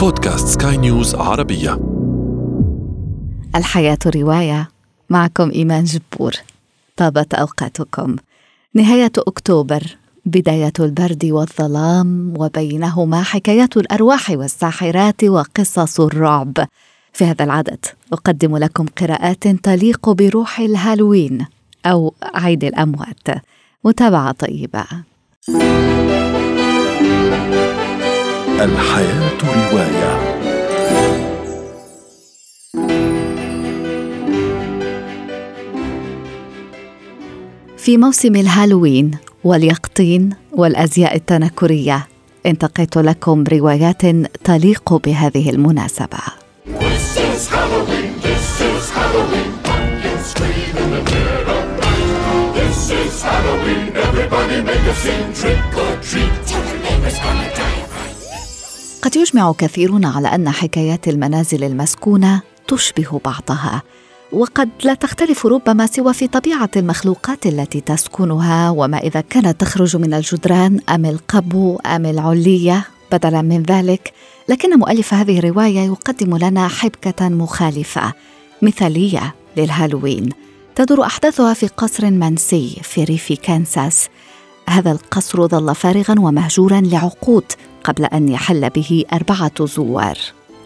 بودكاست سكاي نيوز عربية. الحياة رواية. معكم إيمان جبور. طابت أوقاتكم. نهاية أكتوبر. بداية البرد والظلام. وبينهما حكايات الأرواح والساحرات وقصص الرعب. في هذا العدد أقدم لكم قراءات تليق بروح الهالوين أو عيد الأموات. متابعة طيبة. الحياة رواية في موسم الهالوين واليقطين والازياء التنكريه انتقيت لكم روايات تليق بهذه المناسبه This is Halloween, this is Halloween, pumpkins scream in the dead of night. This is Halloween, everybody make a scene, trick or treat, قد يجمع كثيرون على أن حكايات المنازل المسكونة تشبه بعضها وقد لا تختلف ربما سوى في طبيعة المخلوقات التي تسكنها وما إذا كانت تخرج من الجدران أم القبو أم العلية بدلا من ذلك. لكن مؤلف هذه الرواية يقدم لنا حبكة مخالفة مثالية للهالوين. تدور أحداثها في قصر منسي في ريف كانساس. هذا القصر ظل فارغا ومهجورا لعقود قبل أن يحل به أربعة زوار.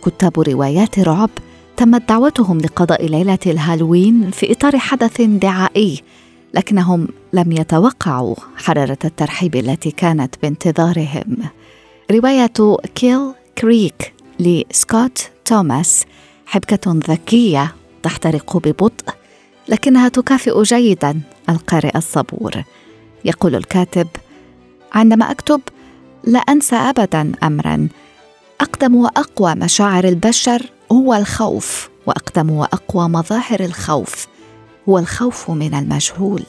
كتاب روايات رعب تمت دعوتهم لقضاء ليلة الهالوين في إطار حدث دعائي لكنهم لم يتوقعوا حرارة الترحيب التي كانت بانتظارهم. رواية كيل كريك لسكوت توماس حبكة ذكية تحترق ببطء لكنها تكافئ جيدا القارئ الصبور. يقول الكاتب. عندما أكتب لا أنسى ابدا امرا. أقدم وأقوى مشاعر البشر هو الخوف وأقدم وأقوى مظاهر الخوف هو الخوف من المجهول.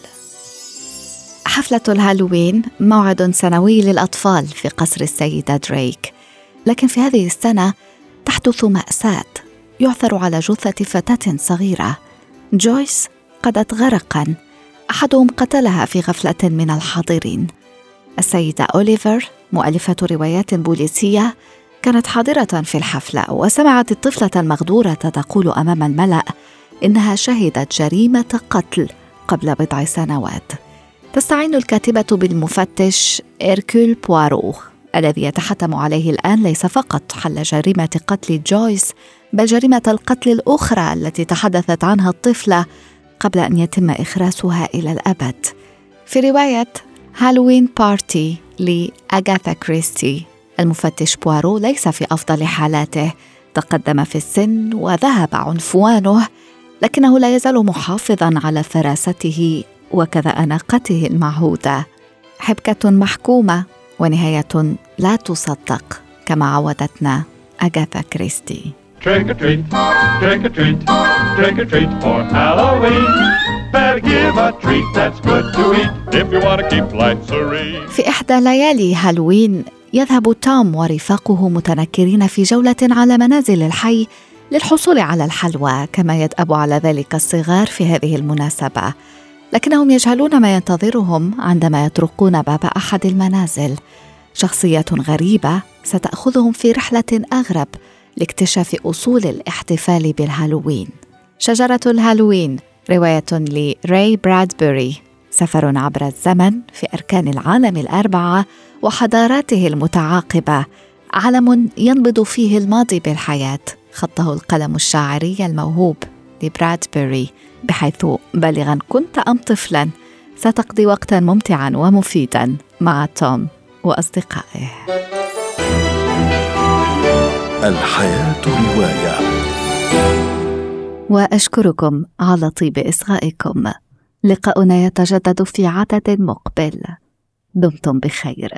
حفلة الهالوين موعد سنوي للأطفال في قصر السيدة دريك. لكن في هذه السنة تحدث مأساة يعثر على جثة فتاة صغيرة. جويس قدت غرقا أحدهم قتلها في غفلة من الحاضرين. السيدة أوليفر مؤلفة روايات بوليسية كانت حاضرة في الحفلة وسمعت الطفلة المغدورة تقول أمام الملأ إنها شهدت جريمة قتل قبل بضع سنوات. تستعين الكاتبة بالمفتش إيركول بوارو الذي يتحتم عليه الآن ليس فقط حل جريمة قتل جويس بل جريمة القتل الأخرى التي تحدثت عنها الطفلة قبل أن يتم إخراسها إلى الأبد. في رواية Halloween Party لأغاثا كريستي المفتش بوارو ليس في أفضل حالاته. تقدم في السن وذهب عنفوانه لكنه لا يزال محافظا على فراسته وكذا أناقته المعهودة. حبكة محكومة ونهاية لا تصدق كما عودتنا أغاثا كريستي Trick or treat, trick or treat, trick or treat for Halloween. Better give a treat that's good to eat if you want to keep life serene. في إحدى ليالي هالوين يذهب توم ورفاقه متنكرين في جولة على منازل الحي للحصول على الحلوى كما يدأب على ذلك الصغار في هذه المناسبة لكنهم يجهلون ما ينتظرهم عندما يطرقون باب أحد المنازل شخصية غريبة ستأخذهم في رحلة أغرب لاكتشاف أصول الاحتفال بالهالوين. شجرة الهالوين رواية لراي برادبري. سفر عبر الزمن في أركان العالم الأربعة وحضاراته المتعاقبة. علم ينبض فيه الماضي بالحياة. خطه القلم الشاعري الموهوب لبرادبري بحيث بالغا كنت أم طفلا ستقضي وقتا ممتعا ومفيدا مع توم وأصدقائه. الحياة رواية. وأشكركم على طيب إصغائكم. لقاؤنا يتجدد في عدد مقبل. دمتم بخير.